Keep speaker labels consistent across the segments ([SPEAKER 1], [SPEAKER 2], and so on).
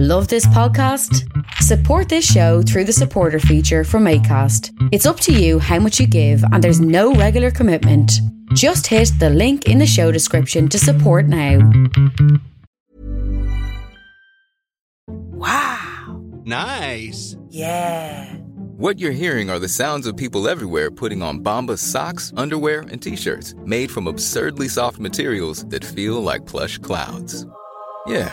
[SPEAKER 1] Love this podcast? Support this show through the supporter feature from ACAST. It's up to you how much you give, and there's no regular commitment. Just hit the link in the show description to support now.
[SPEAKER 2] Wow.
[SPEAKER 3] Nice.
[SPEAKER 2] Yeah.
[SPEAKER 4] What you're hearing are the sounds of people everywhere putting on Bombas socks, underwear, and t-shirts made from absurdly soft materials that feel like plush clouds. Yeah,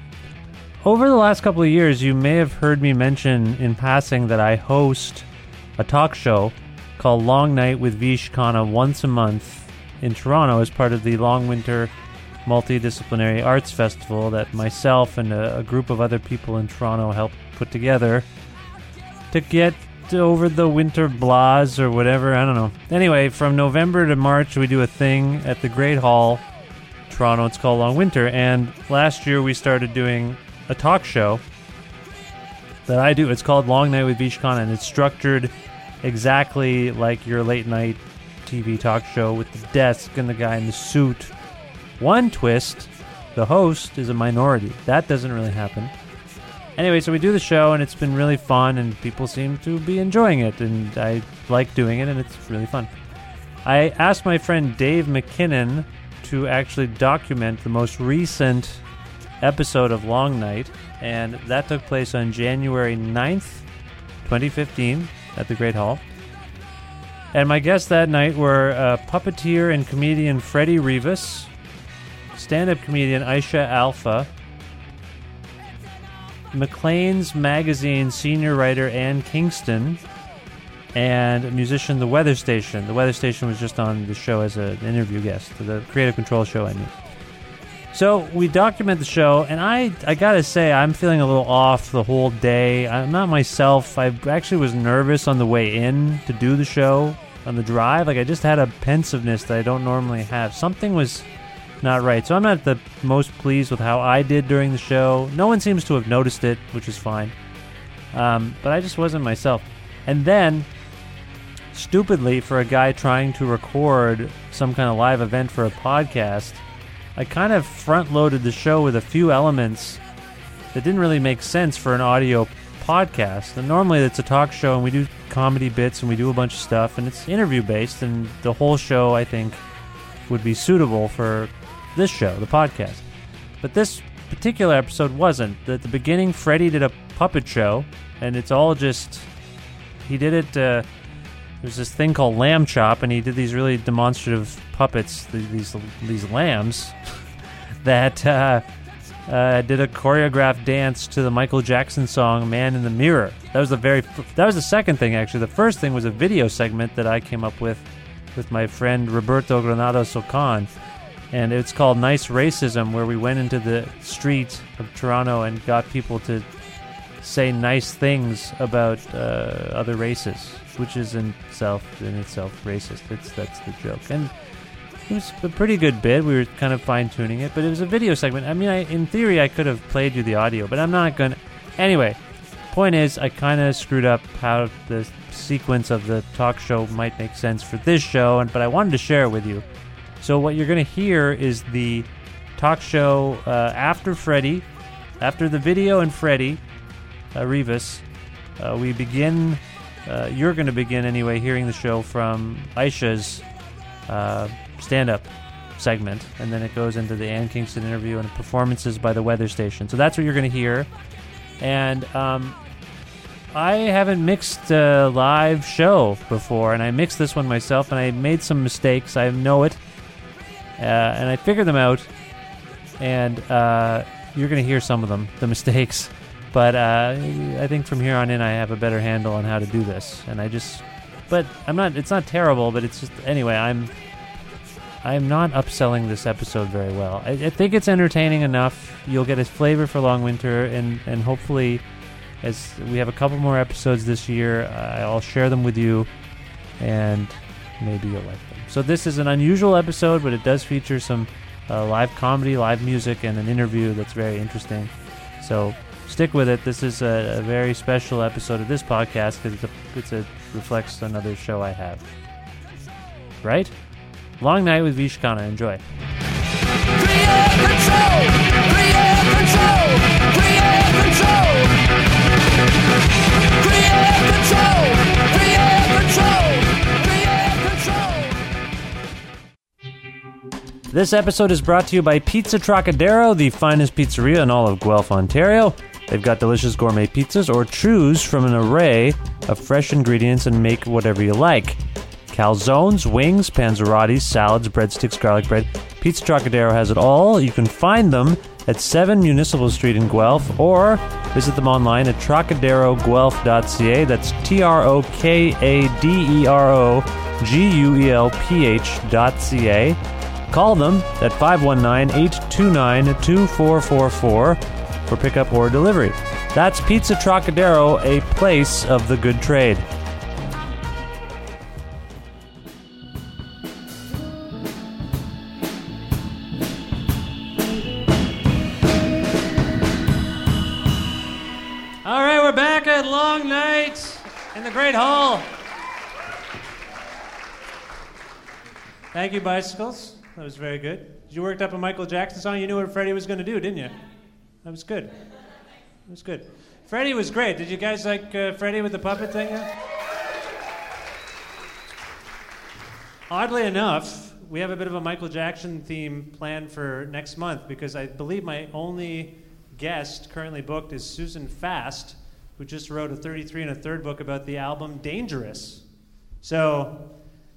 [SPEAKER 5] Over the last couple of years, you may have heard me mention in passing that I host a talk show called Long Night with Vish Khanna once a month in Toronto as part of the Long Winter Multidisciplinary Arts Festival that myself and a, a group of other people in Toronto helped put together to get over the winter blahs or whatever. I don't know. Anyway, from November to March, we do a thing at the Great Hall, Toronto. It's called Long Winter. And last year, we started doing a talk show that I do. It's called Long Night with Vish Khanna, and it's structured exactly like your late night TV talk show with the desk and the guy in the suit. One twist the host is a minority. That doesn't really happen. Anyway, so we do the show, and it's been really fun, and people seem to be enjoying it, and I like doing it, and it's really fun. I asked my friend Dave McKinnon to actually document the most recent episode of Long Night, and that took place on January 9th, 2015, at the Great Hall. And my guests that night were uh, puppeteer and comedian Freddie Rivas, stand up comedian Aisha Alfa, Maclean's Magazine senior writer Anne Kingston, and musician The Weather Station. The Weather Station was just on the show as an interview guest, the Creative Control show, I mean. So we document the show, and I, I gotta say, I'm feeling a little off the whole day. I'm not myself. I actually was nervous on the way in to do the show on the drive. Like, I just had a pensiveness that I don't normally have. Something was not right. So I'm not the most pleased with how I did during the show. No one seems to have noticed it, which is fine. Um, but I just wasn't myself. And then, stupidly, for a guy trying to record some kind of live event for a podcast, I kind of front loaded the show with a few elements that didn't really make sense for an audio podcast. And normally it's a talk show and we do comedy bits and we do a bunch of stuff and it's interview based and the whole show I think would be suitable for this show, the podcast. But this particular episode wasn't. At the beginning, Freddie did a puppet show, and it's all just. He did it. Uh, there's this thing called Lamb Chop, and he did these really demonstrative puppets, these these lambs, that uh, uh, did a choreographed dance to the Michael Jackson song "Man in the Mirror." That was the very. That was the second thing, actually. The first thing was a video segment that I came up with with my friend Roberto Granados Ocan and it's called Nice Racism, where we went into the street of Toronto and got people to say nice things about uh, other races, which is in itself in itself racist. It's that's the joke, and it was a pretty good bit. We were kind of fine tuning it, but it was a video segment. I mean, I, in theory, I could have played you the audio, but I'm not gonna. Anyway, point is, I kind of screwed up how the sequence of the talk show might make sense for this show, and but I wanted to share it with you. So what you're to hear is the talk show uh, after Freddie, after the video and Freddie, uh, Rivas. Uh, we begin. Uh, you're going to begin anyway, hearing the show from Aisha's uh, stand-up segment, and then it goes into the Anne Kingston interview and performances by the Weather Station. So that's what you're going to hear, and um, I haven't mixed a live show before, and I mixed this one myself, and I made some mistakes. I know it, uh, and I figured them out. And uh, you're going to hear some of them, the mistakes. But uh, I think from here on in, I have a better handle on how to do this. And I just, but I'm not. It's not terrible, but it's just anyway. I'm, I'm not upselling this episode very well. I, I think it's entertaining enough. You'll get a flavor for Long Winter, and and hopefully, as we have a couple more episodes this year, I'll share them with you, and maybe you'll like them. So this is an unusual episode, but it does feature some uh, live comedy, live music, and an interview that's very interesting. So stick with it. This is a, a very special episode of this podcast because it's a, it's a reflects another show I have. Right? Long night with Vish Khanna. Enjoy. This episode is brought to you by Pizza Trokadero, the finest pizzeria in all of Guelph, Ontario. They've got delicious gourmet pizzas or choose from an array of fresh ingredients and make whatever you like. Calzones, wings, panzerotti, salads, breadsticks, garlic bread. Pizza Trokadero has it all. You can find them at 7 Municipal Street in Guelph or visit them online at trokaderoguelph.ca. That's T R O K A D E R O G U E L P H dot C A. Call them at 519 829 2444 for pickup or delivery. That's Pizza Trokadero, a place of the good trade. All right, we're back at Long Night in the Great Hall. Thank you, Bicycles. That was very good. You worked up a Michael Jackson song. You knew what Freddie was going to do, didn't you? That was good. That was good. Freddie was great. Did you guys like uh, Freddie with the puppet thing? Oddly enough, we have a bit of a Michael Jackson theme planned for next month because I believe my only guest currently booked is Susan Fast, who just wrote a 33 and a third book about the album Dangerous. So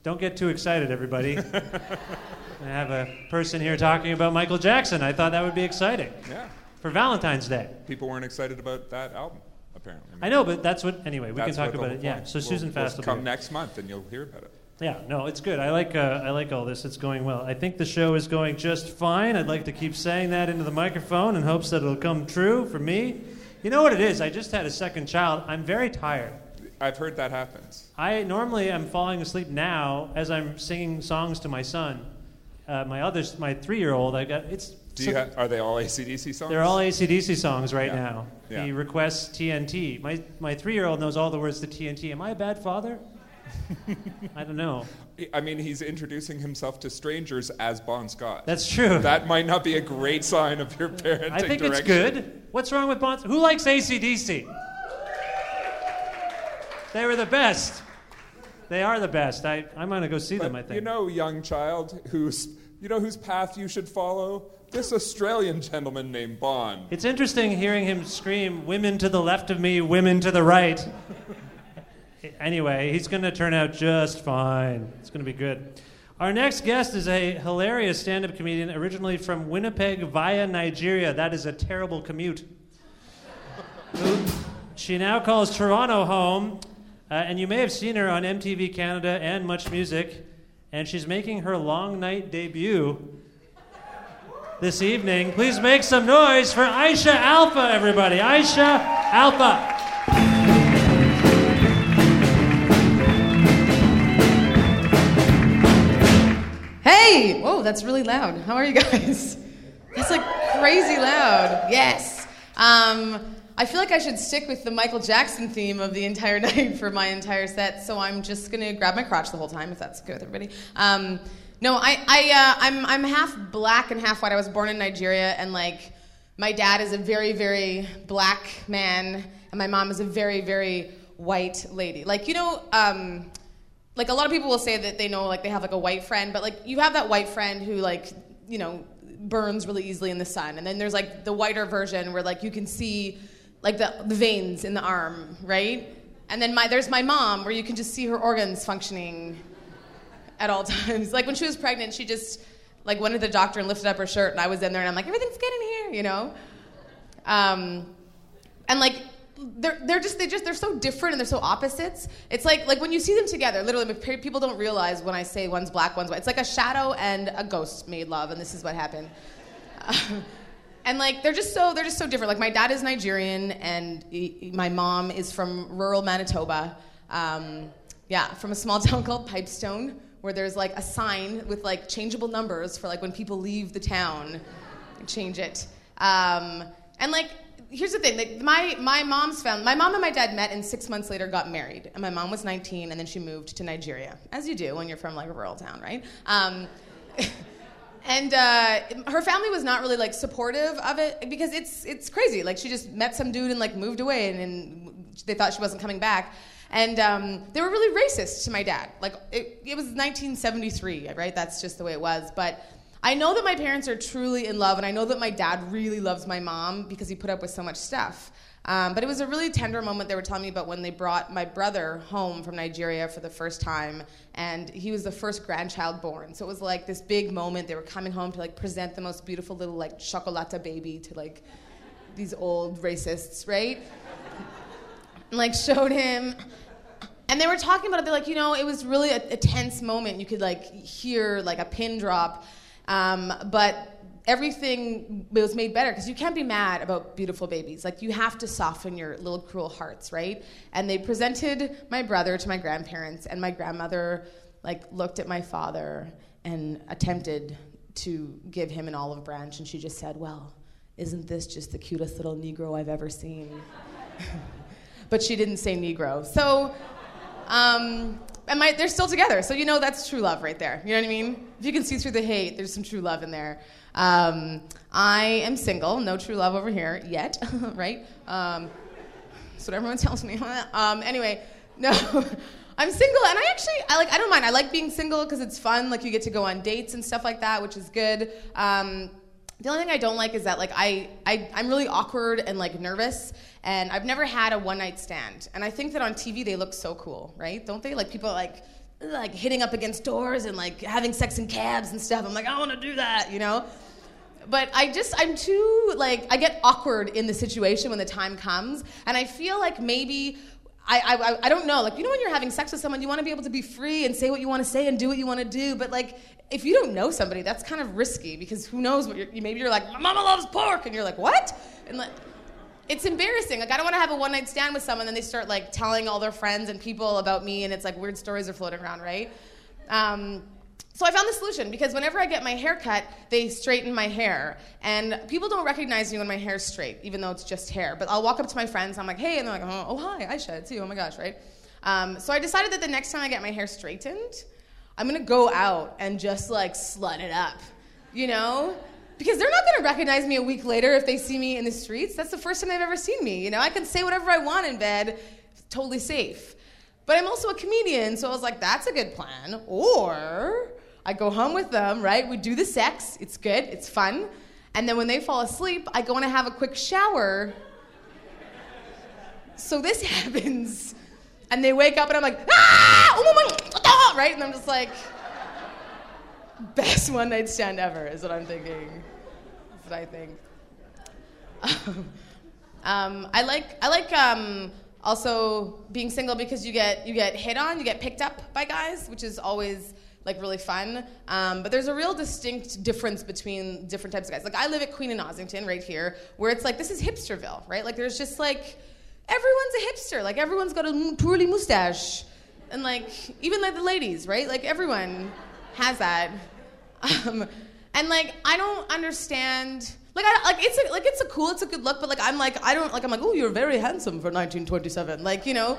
[SPEAKER 5] don't get too excited, everybody. I have a person here talking about Michael Jackson. I thought that would be exciting
[SPEAKER 2] Yeah.
[SPEAKER 5] For Valentine's Day.
[SPEAKER 2] People weren't excited about that album, apparently.
[SPEAKER 5] I know, but that's what. Anyway, we can talk about it. Yeah. So
[SPEAKER 2] We'll-
[SPEAKER 5] Susan Fast will
[SPEAKER 2] come
[SPEAKER 5] be.
[SPEAKER 2] next month, and you'll hear about it.
[SPEAKER 5] Yeah. No, it's good. I like. Uh, I like all this. It's going well. I think the show is going just fine. I'd like to keep saying that into the microphone in hopes that it'll come true for me. You know what it is? I just had a second child. I'm very tired.
[SPEAKER 2] I've heard that happens.
[SPEAKER 5] I normally am falling asleep now as I'm singing songs to my son. Uh, my other, my three-year-old, I got it's.
[SPEAKER 2] Do you ha- are they all ACDC songs?
[SPEAKER 5] They're all ACDC songs right
[SPEAKER 2] Yeah.
[SPEAKER 5] now.
[SPEAKER 2] Yeah.
[SPEAKER 5] He requests TNT. My my three-year-old knows all the words to TNT. Am I a bad father? I don't know.
[SPEAKER 2] I mean, he's introducing himself to strangers as Bon Scott.
[SPEAKER 5] That's true.
[SPEAKER 2] that might not be a great sign of your parenting
[SPEAKER 5] I think
[SPEAKER 2] direction.
[SPEAKER 5] it's good. What's wrong with Bon? Who likes ACDC? They were the best. They are the best. I, I'm going to go see
[SPEAKER 2] But
[SPEAKER 5] them, I think.
[SPEAKER 2] you know, young child, who's you know whose path you should follow? This Australian gentleman named Bon.
[SPEAKER 5] It's interesting hearing him scream, Women to the left of me, women to the right. anyway, he's going to turn out just fine. It's going to be good. Our next guest is a hilarious stand up comedian originally from Winnipeg via Nigeria. That is a terrible commute. She now calls Toronto home, uh, and you may have seen her on MTV Canada and Much Music, and she's making her long night debut this evening. Please make some noise for Aisha Alfa, everybody. Aisha Alfa.
[SPEAKER 3] Hey! Whoa, that's really loud. How are you guys? That's like crazy loud. Yes. Um, I feel like I should stick with the Michael Jackson theme of the entire night for my entire set, so I'm just gonna grab my crotch the whole time, if that's good with everybody. Um, no, I, I, uh, I'm, I'm half black and half white. I was born in Nigeria, and like, my dad is a very, very black man, and my mom is a very, very white lady. Like, you know, um, like a lot of people will say that they know like they have like a white friend but like you have that white friend who like you know burns really easily in the sun and then there's like the whiter version where like you can see like the, the veins in the arm, right? And then my, there's my mom, where you can just see her organs functioning at all times. Like when she was pregnant, she just like went to the doctor and lifted up her shirt, and I was in there, and I'm like, everything's good in here, you know. Um, and like they're they're just they just they're so different and they're so opposites. It's like like when you see them together, literally people don't realize when I say one's black, one's white. It's like a shadow and a ghost made love, and this is what happened. and like they're just so they're just so different. Like my dad is Nigerian, and he, my mom is from rural Manitoba. Um, yeah, from a small town called Pipestone, where there's like a sign with like changeable numbers for like when people leave the town, change it. Um, and like here's the thing like my, my mom's family my mom and my dad met and six months later got married and my mom was 19 and then she moved to nigeria as you do when you're from like a rural town right um, and uh, her family was not really like supportive of it because it's it's crazy. Like she just met some dude and like moved away, and, and they thought she wasn't coming back. And um, they were really racist to my dad. Like it, it was 1973, right? That's just the way it was. But I know that my parents are truly in love, and I know that my dad really loves my mom because he put up with so much stuff. Um, but it was a really tender moment they were telling me about when they brought my brother home from Nigeria for the first time, and he was the first grandchild born. So it was like this big moment. They were coming home to like present the most beautiful little like chocolata baby to like these old racists, right? and like showed him. And they were talking about it. They're like, you know, it was really a, a tense moment. You could like hear like a pin drop. Um, but everything was made better because you can't be mad about beautiful babies. Like you have to soften your little cruel hearts, right? And they presented my brother to my grandparents, and my grandmother like looked at my father and attempted to give him an olive branch, and she just said, "Well, isn't this just the cutest little Negro I've ever seen?" but she didn't say Negro, so. Um, and my, they're still together, so you know that's true love right there. You know what I mean? If you can see through the hate, there's some true love in there. Um, I am single, no true love over here yet, right? Um, that's what everyone tells me. um, anyway, no, I'm single, and I actually I like I don't mind. I like being single because it's fun. Like you get to go on dates and stuff like that, which is good. Um, the only thing I don't like is that like I, I I'm really awkward and like nervous, and I've never had a one night stand. And I think that on TV they look so cool, right? Don't they? Like people like like hitting up against doors and like having sex in cabs and stuff. I'm like I want to do that, you know but I just I'm too like I get awkward in the situation when the time comes, and I feel like maybe. I, I, I don't know. Like, you know, when you're having sex with someone, you want to be able to be free and say what you want to say and do what you want to do. But, like, if you don't know somebody, that's kind of risky because who knows what you're, maybe you're like, my mama loves pork. And you're like, what? And, like, it's embarrassing. Like, I don't want to have a one night stand with someone, and then they start, like, telling all their friends and people about me, and it's like weird stories are floating around, right? Um, so I found the solution because whenever I get my hair cut, they straighten my hair. And people don't recognize me when my hair's straight, even though it's just hair. But I'll walk up to my friends, I'm like, hey, and they're like, oh, oh hi, Aisha, too. Oh my gosh, right? Um, so I decided that the next time I get my hair straightened, I'm gonna go out and just like slut it up, you know? Because they're not gonna recognize me a week later if they see me in the streets. That's the first time they've ever seen me, you know? I can say whatever I want in bed, totally safe. But I'm also a comedian, so I was like, that's a good plan. Or I go home with them, right? We do the sex. It's good. It's fun. And then when they fall asleep, I go and I have a quick shower. So this happens. And they wake up and I'm like, ah! Right? And I'm just like, best one night stand ever is what I'm thinking. That's what I think. um, I like, I like um, also being single because you get, you get hit on, you get picked up by guys, which is always like really fun. Um, but there's a real distinct difference between different types of guys. Like I live at Queen and Ossington right here, where it's like this is hipsterville, right? Like there's just like everyone's a hipster. Like everyone's got a twirly mustache, and like even like the ladies, right? Like everyone has that. Um, and like I don't understand. Like I like it's a, like it's a cool, it's a good look, but like I'm like I don't like I'm like oh you're very handsome for 1927. Like you know.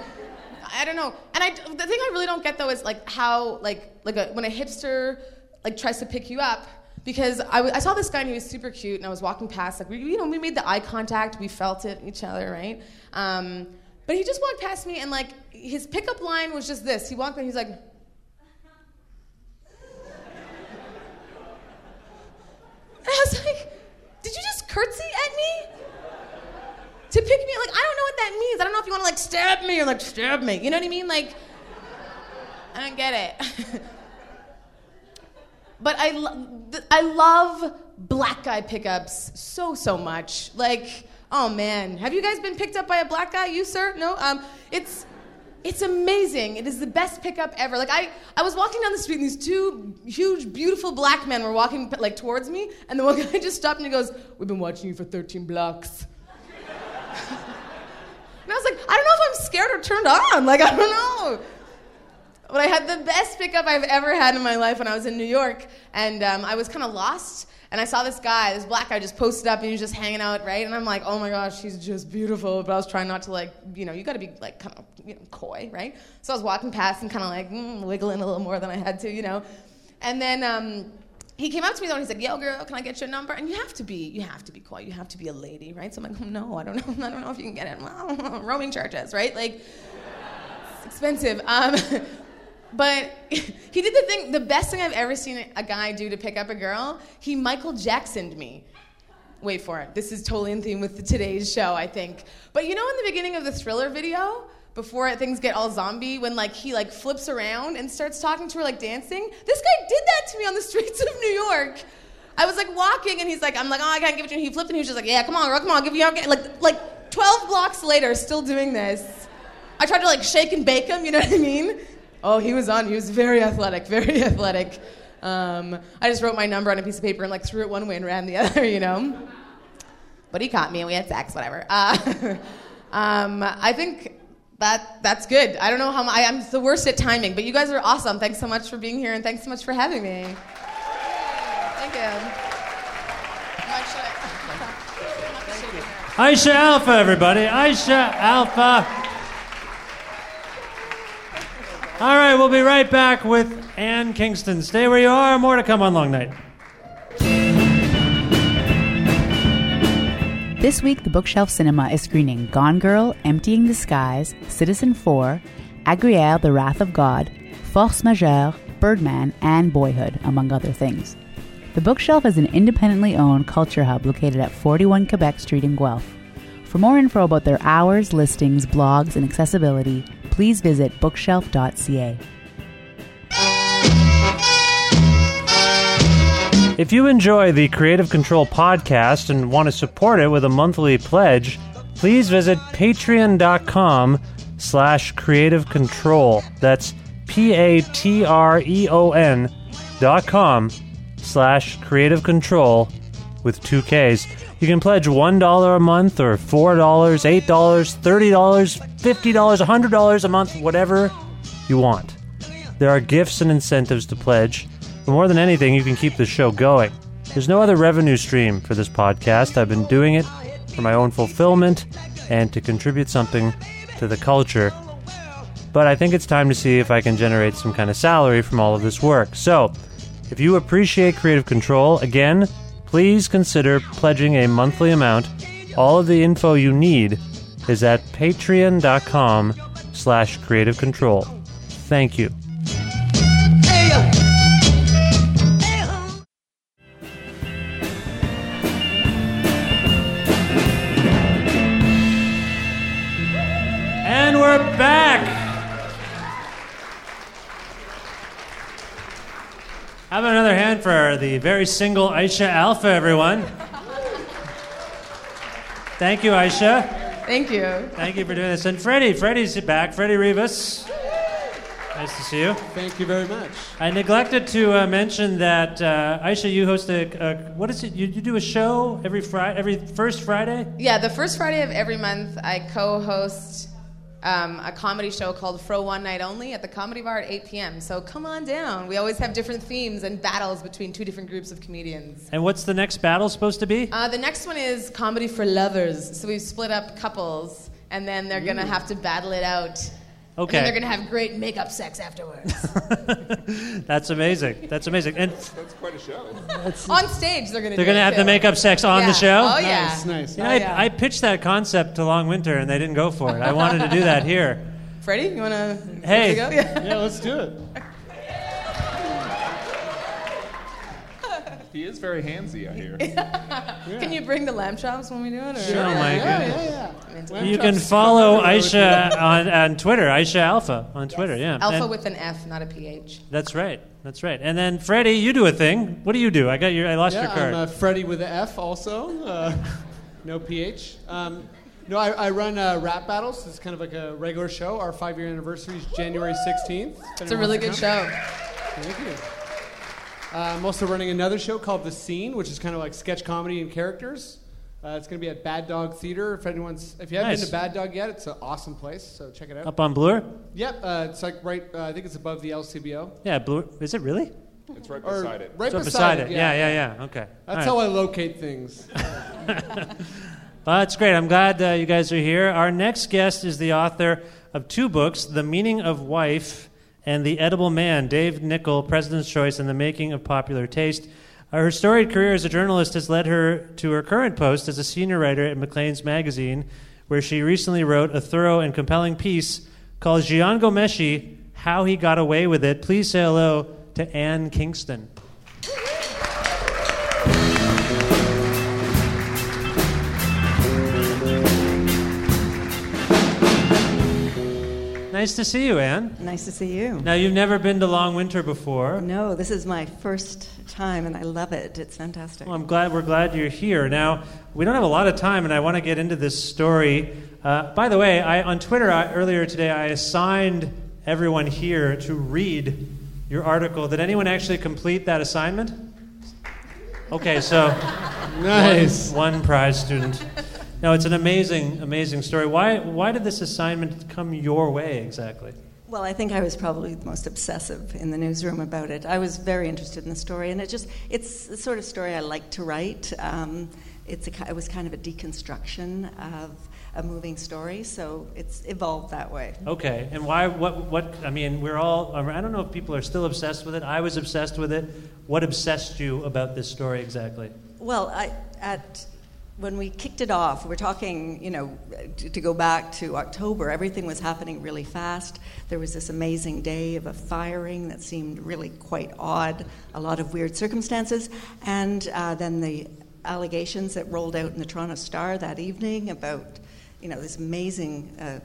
[SPEAKER 3] I don't know. And I, the thing I really don't get though is like how like like a, when a hipster like tries to pick you up because I, w- I saw this guy and he was super cute and I was walking past like we you know we made the eye contact we felt it each other right um, but he just walked past me and like his pickup line was just this he walked and he's like and I was like did you just curtsy at me to pick me. Like I don't know what that means. I don't know if you want to like stab me or like stab me. You know what I mean? Like I don't get it. but I, lo- I love black guy pickups so so much. Like, oh man, have you guys been picked up by a black guy? You sir? No. Um, it's it's amazing. It is the best pickup ever. Like I, I was walking down the street and these two huge, beautiful black men were walking like towards me, and the one guy just stopped and he goes, "We've been watching you for 13 blocks." and I was like, I don't know if I'm scared or turned on. Like I don't know. But I had the best pickup I've ever had in my life when I was in New York, and um, I was kind of lost. And I saw this guy, this black guy, just posted up and he was just hanging out, right? And I'm like, oh my gosh, she's just beautiful. But I was trying not to like, you know, you got to be like kind of, you know, coy, right? So I was walking past and kind of like mm, wiggling a little more than I had to, you know. And then um, he came up to me though and he's like, "Yo, girl, can I get your number?" And you have to be, you have to be coy. You have to be a lady, right? So I'm like, "No, I don't know. I don't know if you can get it. Well, roaming charges, right? Like, it's expensive." Um, but he did the thing, the best thing I've ever seen a guy do to pick up a girl. He Michael Jacksoned me. Wait for it. This is totally in theme with today's show, I think. But you know, in the beginning of the Thriller video, before things get all zombie, when like he like flips around and starts talking to her like dancing. This guy did that to me on the streets of New York. I was like walking and he's like, I'm like, oh, I can't give it to you. He flipped and he was just like, yeah, come on, girl, come on, give you your like like 12 blocks later, still doing this. I tried to like shake and bake him, you know what I mean? Oh, he was on. He was very athletic, very athletic. Um, I just wrote my number on a piece of paper and like threw it one way and ran the other, you know. But he caught me and we had sex, whatever. Uh, um, I think that that's good. I don't know how my, I, am the worst at timing, but you guys are awesome. Thanks so much for being here and thanks so much for having me. Thank you.
[SPEAKER 5] Aisha Alfa, everybody. Aisha Alfa. All right, we'll be right back with Anne Kingston. Stay where you are. More to come on Long Night.
[SPEAKER 6] This week, the Bookshelf Cinema is screening Gone Girl, Emptying the Skies, Citizen 4, Aguirre, The Wrath of God, Force Majeure, Birdman, and Boyhood, among other things. The Bookshelf is an independently owned culture hub located at 41 Quebec Street in Guelph. For more info about their hours, listings, blogs, and accessibility, please visit bookshelf.ca.
[SPEAKER 5] If you enjoy the Creative Control podcast and want to support it with a monthly pledge, please visit patreon.com slash creative control. That's P-A-T-R-E-O-N dot com slash creative control with two Ks. You can pledge $1 a month or $4, $8, $30, $50, $100 a month, whatever you want. There are gifts and incentives to pledge. But more than anything, you can keep the show going. There's no other revenue stream for this podcast. I've been doing it for my own fulfillment and to contribute something to the culture. But I think it's time to see if I can generate some kind of salary from all of this work. So, if you appreciate creative control, again, please consider pledging a monthly amount. All of the info you need is at patreon.com slash creative control. Thank you. The very single Aisha Alfa, everyone? Thank you, Aisha.
[SPEAKER 3] Thank you.
[SPEAKER 5] Thank you for doing this. And Freddie, Freddie's back. Freddie Rivas. Nice to see you.
[SPEAKER 7] Thank you very much.
[SPEAKER 5] I neglected to uh, mention that uh, Aisha, you host a, a what is it? You, you do a show every Friday, every first Friday.
[SPEAKER 3] Yeah, the first Friday of every month, I co-host um, a comedy show called Fro One Night Only at the Comedy Bar at 8 p.m. So come on down. We always have different themes and battles between two different groups of comedians.
[SPEAKER 5] And what's the next battle supposed to be?
[SPEAKER 3] Uh, the next one is comedy for lovers. So we've split up couples, and then they're gonna have to battle it out.
[SPEAKER 5] Okay.
[SPEAKER 3] And then they're gonna have great makeup sex afterwards.
[SPEAKER 5] That's amazing. That's amazing. And
[SPEAKER 2] That's quite a show.
[SPEAKER 3] on stage, they're gonna.
[SPEAKER 5] they're going to have
[SPEAKER 3] too.
[SPEAKER 5] the makeup sex on
[SPEAKER 3] Yeah.
[SPEAKER 5] the show.
[SPEAKER 3] Oh yeah.
[SPEAKER 7] Nice, nice.
[SPEAKER 5] You know,
[SPEAKER 3] Oh,
[SPEAKER 5] I,
[SPEAKER 3] yeah.
[SPEAKER 5] I pitched that concept to Long Winter and they didn't go for it. I wanted to do that here.
[SPEAKER 3] Freddie, you wanna?
[SPEAKER 5] Hey.
[SPEAKER 3] Go? Yeah.
[SPEAKER 7] Yeah, let's do it.
[SPEAKER 2] He is very handsy, I hear.
[SPEAKER 3] Can you bring the lamb chops when we do it? Or?
[SPEAKER 5] Sure, oh my
[SPEAKER 7] yeah,
[SPEAKER 5] goodness.
[SPEAKER 7] yeah, yeah.
[SPEAKER 5] You can follow Aisha on, on Twitter, Aisha Alfa on Twitter. Yeah,
[SPEAKER 3] Alfa
[SPEAKER 5] And-
[SPEAKER 3] with an F, not a PH.
[SPEAKER 5] That's right. That's right. And then Freddie, you do a thing. What do you do? I got your. I lost
[SPEAKER 7] Yeah,
[SPEAKER 5] your card.
[SPEAKER 7] I'm uh, Freddie with an F also. Uh, no PH. Um, no, I, I run uh, rap battles. It's kind of like a regular show. Our five year anniversary is January 16th.
[SPEAKER 3] It's a really good show.
[SPEAKER 7] Thank you. Uh, I'm also running another show called The Scene, which is kind of like sketch comedy and characters. Uh, it's going to be at Bad Dog Theater. If anyone's, if you haven't
[SPEAKER 5] Nice.
[SPEAKER 7] been to Bad Dog yet, it's an awesome place. So check it out.
[SPEAKER 5] Up on Bloor?
[SPEAKER 7] Yep, uh, it's like right. Uh, I think it's above the LCBO.
[SPEAKER 5] Yeah, Bloor. Is it really?
[SPEAKER 2] It's right
[SPEAKER 7] Or
[SPEAKER 2] beside it.
[SPEAKER 7] Right
[SPEAKER 5] It's up
[SPEAKER 7] beside,
[SPEAKER 5] it. Yeah, yeah, yeah. Okay.
[SPEAKER 7] That's
[SPEAKER 5] All
[SPEAKER 7] how. I locate things.
[SPEAKER 5] Well, that's great. I'm glad uh, you guys are here. Our next guest is the author of two books, The Meaning of Wife and The Edible Man, Dave Nichol, President's Choice and the Making of Popular Taste. Her storied career as a journalist has led her to her current post as a senior writer at Maclean's Magazine, where she recently wrote a thorough and compelling piece called Jian Ghomeshi, How He Got Away with It. Please say hello to Anne Kingston. Nice to see you, Anne.
[SPEAKER 8] Nice to see you.
[SPEAKER 5] Now, you've never been to Long Winter before.
[SPEAKER 8] No, this is my first time and I love it. It's fantastic.
[SPEAKER 5] Well, I'm glad we're glad you're here. Now, we don't have a lot of time, and I want to get into this story. Uh, by the way, I, on Twitter I, earlier today, I assigned everyone here to read your article. Did anyone actually complete that assignment? Okay, so
[SPEAKER 7] Nice.
[SPEAKER 5] one, one prize student. No, it's an amazing, amazing story. Why, why did this assignment come your way exactly?
[SPEAKER 8] Well, I think I was probably the most obsessive in the newsroom about it. I was very interested in the story, and it just, it's the sort of story I like to write. Um, it's a, it was kind of a deconstruction of a moving story, so it's evolved that way.
[SPEAKER 5] Okay, and why? What? What? I mean, we're all. I don't know if people are still obsessed with it. I was obsessed with it. What obsessed you about this story exactly?
[SPEAKER 8] Well, I, at when we kicked it off, we're talking, you know, to, to go back to October, everything was happening really fast. There was this amazing day of a firing that seemed really quite odd, a lot of weird circumstances, and uh, then the allegations that rolled out in the Toronto Star that evening about, you know, this amazing. Uh,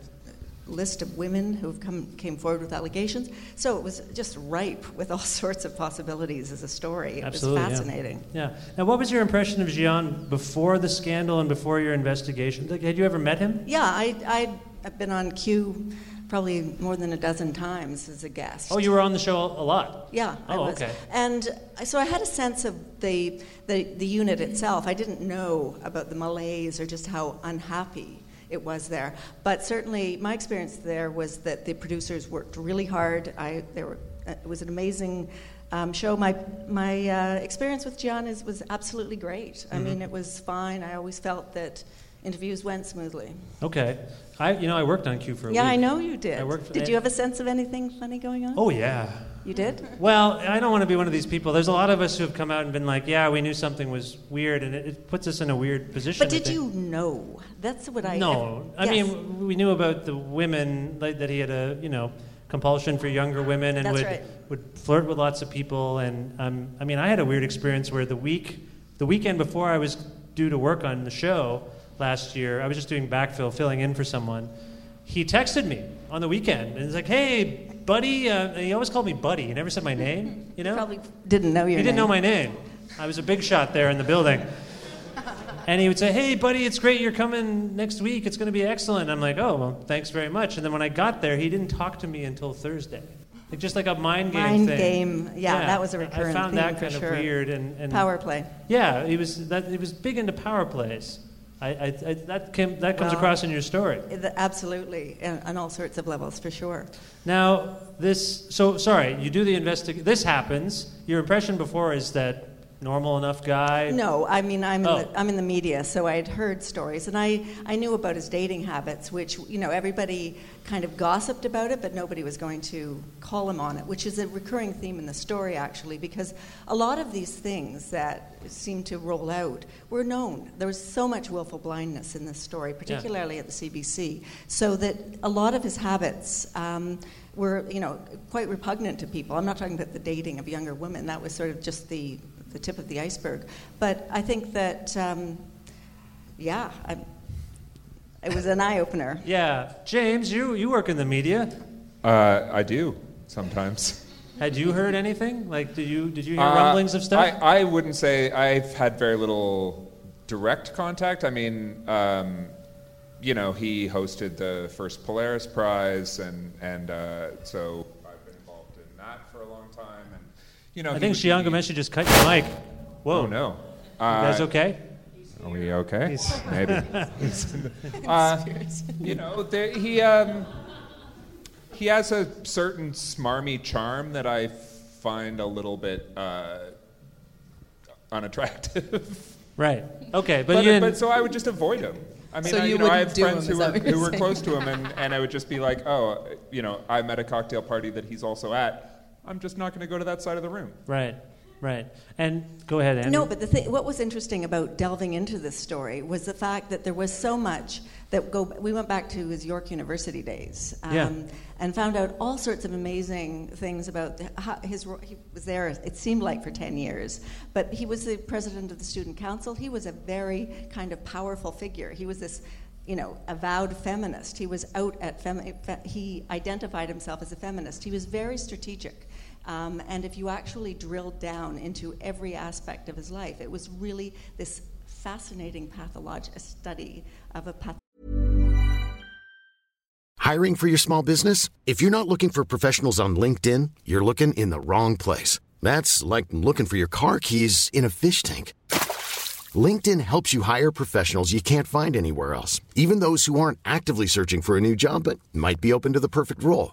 [SPEAKER 8] list of women who have come came forward with allegations. So it was just ripe with all sorts of possibilities as a story. It
[SPEAKER 5] Absolutely,
[SPEAKER 8] was fascinating.
[SPEAKER 5] Yeah. Now, what was your impression of Jian before the scandal and before your investigation? Like, had you ever met him?
[SPEAKER 8] Yeah, I, I'd, I've been on Q probably more than a dozen times as a guest.
[SPEAKER 5] Oh, you were on the show a lot.
[SPEAKER 8] Yeah, I
[SPEAKER 5] Oh,
[SPEAKER 8] was.
[SPEAKER 5] okay.
[SPEAKER 8] And so I had a sense of the, the, the unit itself. I didn't know about the malaise or just how unhappy it was there. But certainly my experience there was that the producers worked really hard. I, there were, uh, it was an amazing um, show. My, my uh, experience with Jian is, was absolutely great. I
[SPEAKER 5] Mhm.
[SPEAKER 8] mean, it was fine. I always felt that interviews went smoothly.
[SPEAKER 5] Okay. I, you know, I worked on Q for a while.
[SPEAKER 8] Yeah,
[SPEAKER 5] week.
[SPEAKER 8] I know you did.
[SPEAKER 5] I worked for
[SPEAKER 8] did you have a sense of anything funny going on?
[SPEAKER 5] Oh yeah.
[SPEAKER 8] You did?
[SPEAKER 5] Well, I don't want to be one of these people. There's a lot of us who have come out and been like, "Yeah, we knew something was weird," and it, it puts us in a weird position.
[SPEAKER 8] But did you know? That's what I.
[SPEAKER 5] No, I
[SPEAKER 8] Yes.
[SPEAKER 5] mean we knew about the women like, that he had a you know compulsion for younger women and
[SPEAKER 8] That's
[SPEAKER 5] would
[SPEAKER 8] right.
[SPEAKER 5] would flirt with lots of people and um, I mean I had a weird experience where the week the weekend before I was due to work on the show last year I was just doing backfill filling in for someone he texted me on the weekend and he's like hey buddy uh, he always called me buddy he never said my name you know
[SPEAKER 8] Probably didn't know your
[SPEAKER 5] he didn't know my name I was a big shot there in the building and he would say, "Hey, buddy, it's great you're coming next week. It's going to be excellent." I'm like, "Oh, well, thanks very much." And then when I got there, he didn't talk to me until Thursday, like just like a mind game
[SPEAKER 8] Mind
[SPEAKER 5] thing.
[SPEAKER 8] game. Yeah, that was a recurrent
[SPEAKER 5] I found
[SPEAKER 8] theme
[SPEAKER 5] that kind
[SPEAKER 8] sure.
[SPEAKER 5] of weird and, and
[SPEAKER 8] Power play.
[SPEAKER 5] Yeah, he was that he was big into power plays. I, I, I that came, that comes
[SPEAKER 8] Well,
[SPEAKER 5] across in your story.
[SPEAKER 8] The- Absolutely, and on all sorts of levels for sure.
[SPEAKER 5] Now, this so sorry, you do the investigation. This happens. Your impression before is that normal enough guy.
[SPEAKER 8] No, I mean I'm in,
[SPEAKER 5] Oh.
[SPEAKER 8] the, I'm in the media, so I'd heard stories, and I, I knew about his dating habits, which you know everybody kind of gossiped about it, but nobody was going to call him on it, which is a recurring theme in the story actually, because a lot of these things that seem to roll out were known. There was so much willful blindness in this story, particularly at the CBC, so that a lot of his habits. Um, were you know quite repugnant to people. I'm not talking about the dating of younger women. That was sort of just the the tip of the iceberg. But I think that, um, yeah, I, it was an eye opener.
[SPEAKER 5] Yeah, James, you you work in the media.
[SPEAKER 2] Uh, I do sometimes.
[SPEAKER 5] Had you heard anything? Like, did you did you hear
[SPEAKER 2] Uh,
[SPEAKER 5] rumblings of stuff?
[SPEAKER 2] I, I wouldn't say I've had very little direct contact. I mean, um, you know, he hosted the first Polaris Prize, and and uh, so I've been involved in that for a long time. And you know,
[SPEAKER 5] I think
[SPEAKER 2] would
[SPEAKER 5] Jian
[SPEAKER 2] be-
[SPEAKER 5] Ghomeshi just cut your mic. Whoa,
[SPEAKER 2] Oh no.
[SPEAKER 5] you guys
[SPEAKER 2] Uh,
[SPEAKER 5] okay?
[SPEAKER 2] Are we okay?
[SPEAKER 5] He's-
[SPEAKER 2] Maybe. uh, you know, there, he um, he has a certain smarmy charm that I find a little bit uh, unattractive.
[SPEAKER 5] Right. Okay, but,
[SPEAKER 2] but,
[SPEAKER 5] you
[SPEAKER 2] but so I would just avoid him. I mean,
[SPEAKER 3] So
[SPEAKER 2] I,
[SPEAKER 3] you
[SPEAKER 2] you know, I have friends
[SPEAKER 3] him,
[SPEAKER 2] who
[SPEAKER 3] is
[SPEAKER 2] were,
[SPEAKER 3] that what you're
[SPEAKER 2] who were close to him, and, and I would just be like, oh, you know, I'm at a cocktail party that he's also at. I'm just not going to go to that side of the room.
[SPEAKER 5] Right. Right. And go ahead, Andy.
[SPEAKER 8] No, but the thing, what was interesting about delving into this story was the fact that there was so much that go. We went back to his York University days, um,
[SPEAKER 5] Yeah.
[SPEAKER 8] and found out all sorts of amazing things about the, how his. ro- He was there. It seemed like for ten years, but he was the president of the student council. He was a very kind of powerful figure. He was this. You know, avowed feminist. He was out at femi- fe- he identified himself as a feminist. He was very strategic. Um, and if you actually drilled down into every aspect of his life, it was really this fascinating study of a path.
[SPEAKER 9] Hiring for your small business? If you're not looking for professionals on LinkedIn, you're looking in the wrong place. That's like looking for your car keys in a fish tank. LinkedIn helps you hire professionals you can't find anywhere else, even those who aren't actively searching for a new job but might be open to the perfect role.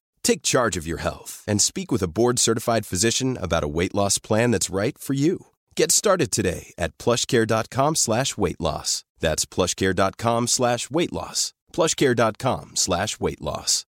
[SPEAKER 10] Take charge of your health and speak with a board-certified physician about a weight loss plan that's right for you. Get started today at plushcare.com slash weight loss. That's plushcare.com slash weight loss. plushcare.com slash weight loss.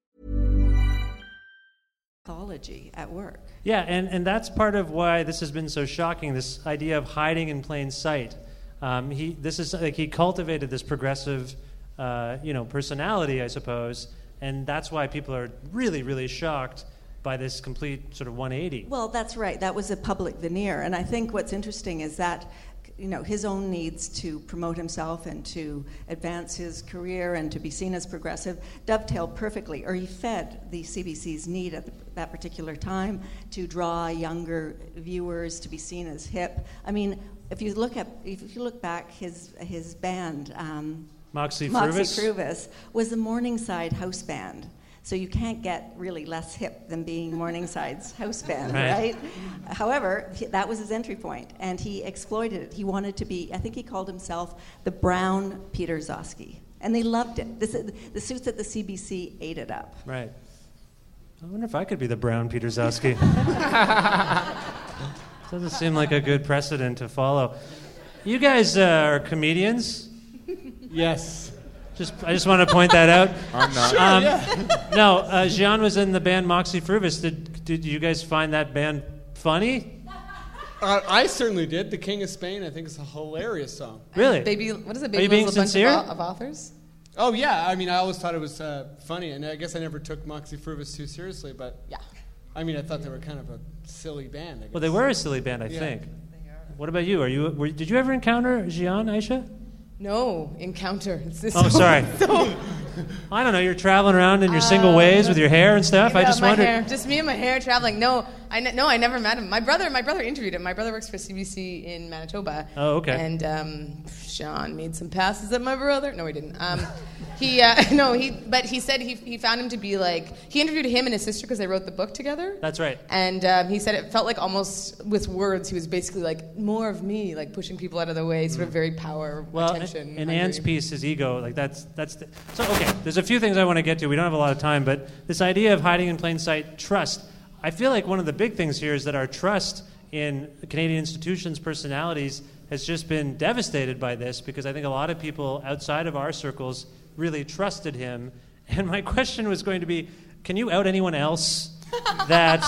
[SPEAKER 8] Pathology at work.
[SPEAKER 5] Yeah, and, and that's part of why this has been so shocking. This idea of hiding in plain sight. Um, he this is like he cultivated this progressive, uh, you know, personality, I suppose, and that's why people are really, really shocked by this complete sort of 180.
[SPEAKER 8] Well, that's right. That was a public veneer. And I think what's interesting is that, you know, his own needs to promote himself and to advance his career and to be seen as progressive dovetailed perfectly, or he fed the CBC's need at that particular time to draw younger viewers to be seen as hip. I mean, if you look at, if you look back, his his band, um,
[SPEAKER 5] Moxy
[SPEAKER 8] Moxy
[SPEAKER 5] Früvous?
[SPEAKER 8] Früvous, was the Morningside House Band. So you can't get really less hip than being Morningside's house band,
[SPEAKER 5] Right.
[SPEAKER 8] right? However, that was his entry point, and he exploited it. He wanted to be, I think he called himself the brown Peter Gzowski. And they loved it. This, the suits at the CBC ate it up.
[SPEAKER 5] Right. I wonder if I could be the brown Peter Gzowski. Doesn't seem like a good precedent to follow. You guys uh, are comedians.
[SPEAKER 7] Yes.
[SPEAKER 5] Just, I just want to point that out.
[SPEAKER 2] I'm not.
[SPEAKER 7] Sure,
[SPEAKER 5] Um,
[SPEAKER 7] yeah.
[SPEAKER 5] No, uh, Jian was in the band Moxy Früvous. Did, did you guys find that band funny?
[SPEAKER 7] Uh, I certainly did. The King of Spain, I think, is a hilarious song.
[SPEAKER 5] Really?
[SPEAKER 3] Baby, what is it?
[SPEAKER 5] Are you being
[SPEAKER 3] Loves a bunch
[SPEAKER 5] sincere?
[SPEAKER 3] Of, of authors.
[SPEAKER 7] Oh yeah, I mean, I always thought it was uh, funny, and I guess I never took Moxy Früvous too seriously. But
[SPEAKER 3] yeah,
[SPEAKER 7] I mean, I thought they were kind of a silly band. I guess.
[SPEAKER 5] Well, they were a silly band, I
[SPEAKER 7] Yeah.
[SPEAKER 5] think. What about you? Are you? Were, did you ever encounter Jian, Aisha?
[SPEAKER 3] No encounter.
[SPEAKER 5] Oh, sorry.
[SPEAKER 3] So,
[SPEAKER 5] I don't know. You're traveling around in your single um, ways with your hair and stuff. I just
[SPEAKER 3] my
[SPEAKER 5] wondered.
[SPEAKER 3] hair, just me and my hair traveling. No, I ne- no, I never met him. My brother, my brother interviewed him. My brother works for CBC in Manitoba.
[SPEAKER 5] Oh, okay.
[SPEAKER 3] And um, Sean made some passes at my brother. No, he didn't. Um, he uh, no, he but he said he he found him to be like he interviewed him and his sister because they wrote the book together.
[SPEAKER 5] That's right.
[SPEAKER 3] And um, he said it felt like almost with words, he was basically like more of me, like pushing people out of the way, sort of very power,
[SPEAKER 5] Well,
[SPEAKER 3] attention.
[SPEAKER 5] in
[SPEAKER 3] hungry.
[SPEAKER 5] Anne's piece, his ego, like that's that's the, so. Okay, there's a few things I want to get to. We don't have a lot of time, but this idea of hiding in plain sight, trust. I feel like one of the big things here is that our trust in Canadian institutions, personalities, has just been devastated by this because I think a lot of people outside of our circles really trusted him. And my question was going to be can you out anyone else that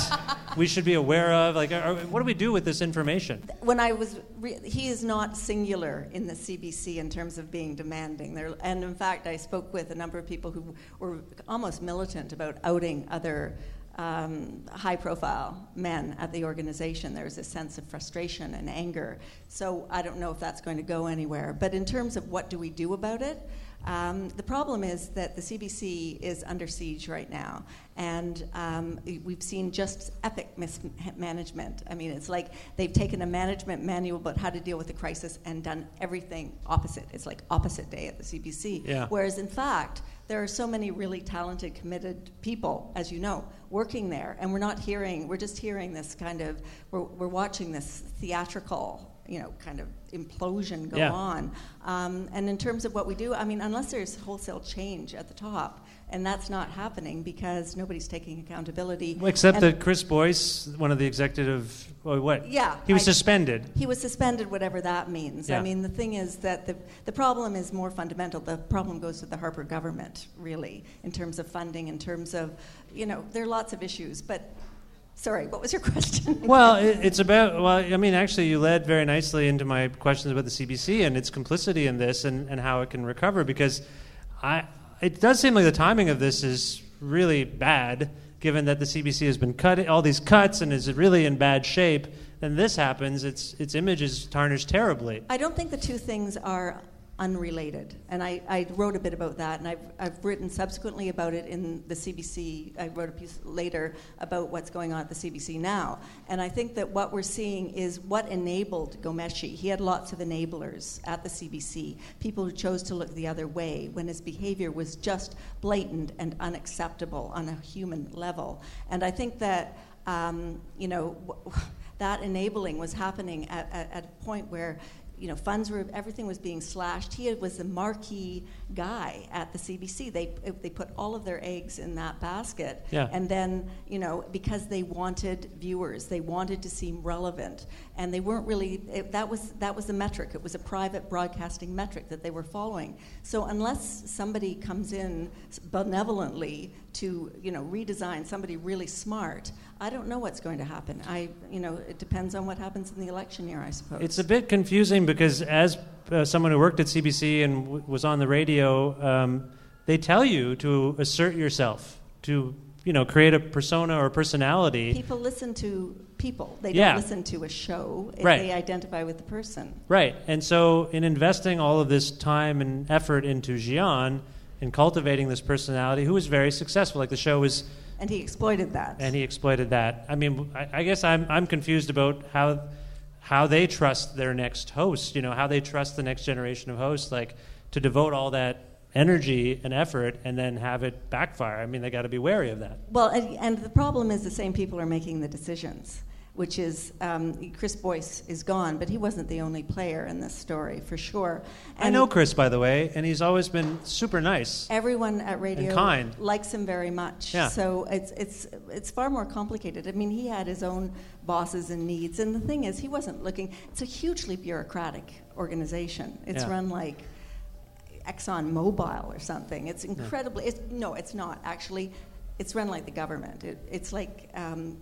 [SPEAKER 5] we should be aware of? Like, are, what do we do with this information?
[SPEAKER 8] When I was, re- he is not singular in the CBC in terms of being demanding. There, and in fact, I spoke with a number of people who were almost militant about outing other um, high profile men at the organization. There's a sense of frustration and anger. So I don't know if that's going to go anywhere. But in terms of what do we do about it, um, the problem is that the CBC is under siege right now, and um, we've seen just epic mismanagement. I mean, it's like they've taken a management manual about how to deal with the crisis and done everything opposite. It's like opposite day at the CBC.
[SPEAKER 5] Yeah.
[SPEAKER 8] Whereas, in fact, there are so many really talented, committed people, as you know, working there, and we're not hearing. We're just hearing this kind of. We're, we're watching this theatrical you know, kind of implosion go
[SPEAKER 5] Yeah.
[SPEAKER 8] on. Um, and in terms of what we do, I mean, unless there's wholesale change at the top, and that's not happening because nobody's taking accountability.
[SPEAKER 5] Except
[SPEAKER 8] And-
[SPEAKER 5] that Chris Boyce, one of the executive, well, what?
[SPEAKER 8] Yeah,
[SPEAKER 5] He was
[SPEAKER 8] I-
[SPEAKER 5] suspended.
[SPEAKER 8] He was suspended, whatever that means.
[SPEAKER 5] Yeah.
[SPEAKER 8] I mean, the thing is that the, the problem is more fundamental. The problem goes to the Harper government, really, in terms of funding, in terms of, you know, there are lots of issues. But, sorry, what was your question?
[SPEAKER 5] Well, it, it's about. Well, I mean, actually, you led very nicely into my questions about the CBC and its complicity in this, and, and how it can recover. Because I, it does seem like the timing of this is really bad, given that the CBC has been cutting all these cuts and is really in bad shape. Then this happens, its its image is tarnished terribly.
[SPEAKER 8] I don't think the two things are unrelated. And I, I wrote a bit about that, and I've, I've written subsequently about it in the CBC. I wrote a piece later about what's going on at the CBC now. And I think that what we're seeing is what enabled Ghomeshi. He had lots of enablers at the CBC, people who chose to look the other way when his behavior was just blatant and unacceptable on a human level. And I think that, um, you know, that enabling was happening at, at, at a point where you know, funds were everything was being slashed. He was the marquee guy at the CBC. They they put all of their eggs in that basket,
[SPEAKER 5] Yeah.
[SPEAKER 8] and then you know because they wanted viewers, they wanted to seem relevant, and they weren't really. It, that was that was the metric. It was a private broadcasting metric that they were following. So unless somebody comes in benevolently to you know redesign somebody really smart, I don't know what's going to happen. I you know it depends on what happens in the election year, I suppose.
[SPEAKER 5] It's a bit confusing because, as uh, someone who worked at CBC and w- was on the radio, um, they tell you to assert yourself, to you know, create a persona or personality.
[SPEAKER 8] People listen to people. They don't listen to a show. If
[SPEAKER 5] Right.
[SPEAKER 8] They identify with the person.
[SPEAKER 5] Right. And so, in investing all of this time and effort into Jian and cultivating this personality, who was very successful, like the show was,
[SPEAKER 8] And he exploited that.
[SPEAKER 5] and he exploited that. I mean, I, I guess I'm I'm confused about how how they trust their next host. You know, how they trust the next generation of hosts, like to devote all that energy and effort and then have it backfire. I mean, they got to be wary of that.
[SPEAKER 8] Well, and, and the problem is the same people are making the decisions, which is um, Chris Boyce is gone, but he wasn't the only player in this story, for sure.
[SPEAKER 5] I know Chris, by the way, and he's always been super nice.
[SPEAKER 8] Everyone at radio
[SPEAKER 5] kind.
[SPEAKER 8] likes him very much.
[SPEAKER 5] Yeah.
[SPEAKER 8] So it's it's it's far more complicated. I mean, he had his own bosses and needs, and the thing is, he wasn't looking. It's a hugely bureaucratic organization. It's
[SPEAKER 5] Yeah.
[SPEAKER 8] run like Exxon Mobil or something. It's incredibly. It's, no, it's not actually. It's run like the government. It, it's like. Um,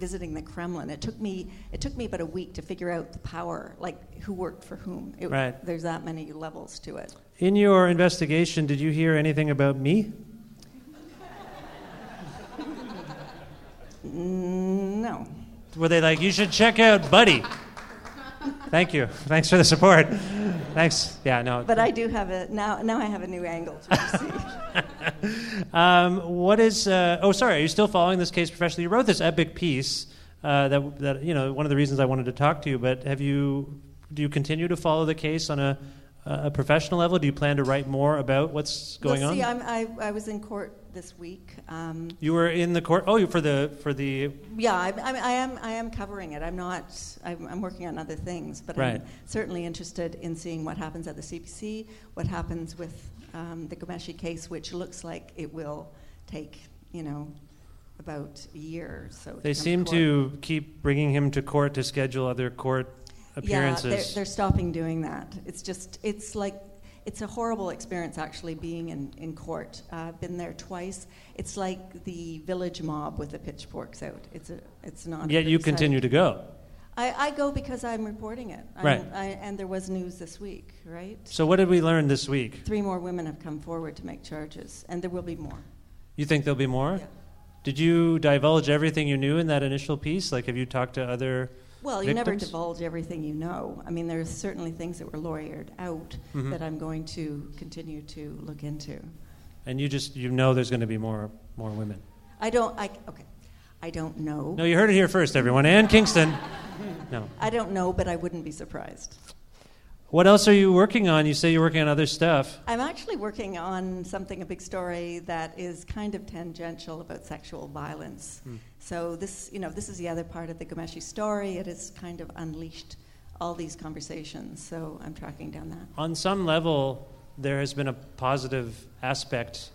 [SPEAKER 8] visiting the Kremlin. It took me it took me about a week to figure out the power, like who worked for whom. It,
[SPEAKER 5] Right.
[SPEAKER 8] There's that many levels to it.
[SPEAKER 5] In your investigation, did you hear anything about me?
[SPEAKER 8] Mm, No.
[SPEAKER 5] Were they like, you should check out Buddy? Thank you. Thanks for the support. Thanks. Yeah, no.
[SPEAKER 8] But I do have a now. Now I have a new angle to see.
[SPEAKER 5] Um, what is? Uh, oh, sorry. Are you still following this case professionally? You wrote this epic piece. Uh, that that you know one of the reasons I wanted to talk to you. But have you? Do you continue to follow the case on a a professional level? Do you plan to write more about what's going
[SPEAKER 8] well, see,
[SPEAKER 5] on?
[SPEAKER 8] I'm, I I was in court this week. Um,
[SPEAKER 5] you were in the court. Oh, for the for the.
[SPEAKER 8] yeah, I, I, I am. I am covering it. I'm not. I'm, I'm working on other things, but
[SPEAKER 5] Right.
[SPEAKER 8] I'm certainly interested in seeing what happens at the CBC, what happens with um, the Ghomeshi case, which looks like it will take, you know, about a year. or So
[SPEAKER 5] They
[SPEAKER 8] to
[SPEAKER 5] seem
[SPEAKER 8] court.
[SPEAKER 5] to keep bringing him to court to schedule other court appearances.
[SPEAKER 8] Yeah, they're, they're stopping doing that. It's just, it's like, it's a horrible experience actually being in, in court. Uh, I've been there twice. It's like the village mob with the pitchforks out. It's a, it's not.
[SPEAKER 5] Yet you
[SPEAKER 8] sight.
[SPEAKER 5] continue to go.
[SPEAKER 8] I, I go because I'm reporting it. I'm-
[SPEAKER 5] Right.
[SPEAKER 8] I, and there was news this week, right?
[SPEAKER 5] So what did we learn this week?
[SPEAKER 8] Three more women have come forward to make charges, and there will be more.
[SPEAKER 5] You think there'll be more? Did you divulge everything you knew in that initial piece? Like, have you talked to other
[SPEAKER 8] Well, you never divulge everything you know. I mean, there are certainly things that were lawyered out
[SPEAKER 5] Mhm.
[SPEAKER 8] that I'm going to continue to look into.
[SPEAKER 5] And you just you know there's going to be more more women.
[SPEAKER 8] I don't. I okay. I don't know.
[SPEAKER 5] No, you heard it here first, everyone. Anne Kingston. No.
[SPEAKER 8] I don't know, but I wouldn't be surprised.
[SPEAKER 5] What else are you working on? You say you're working on other stuff.
[SPEAKER 8] I'm actually working on something, a big story that is kind of tangential about sexual violence.
[SPEAKER 5] Hmm.
[SPEAKER 8] So this, you know, this is the other part of the Ghomeshi story. It has kind of unleashed all these conversations. So I'm tracking down that.
[SPEAKER 5] On some level, there has been a positive aspect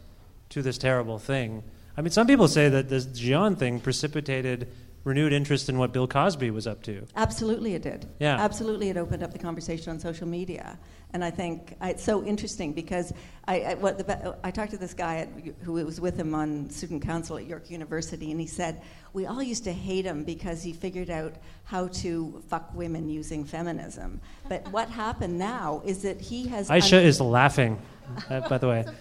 [SPEAKER 5] to this terrible thing. I mean, some people say that this Jian thing precipitated renewed interest in what Bill Cosby was up to.
[SPEAKER 8] Absolutely, it did.
[SPEAKER 5] Yeah.
[SPEAKER 8] Absolutely, it opened up the conversation on social media, and I think I, it's so interesting because I, I, what the, I talked to this guy at, who was with him on student council at York University, and he said we all used to hate him because he figured out how to fuck women using feminism. But what happened now is that he has.
[SPEAKER 5] Aisha
[SPEAKER 8] un-
[SPEAKER 5] is laughing, uh, by the way.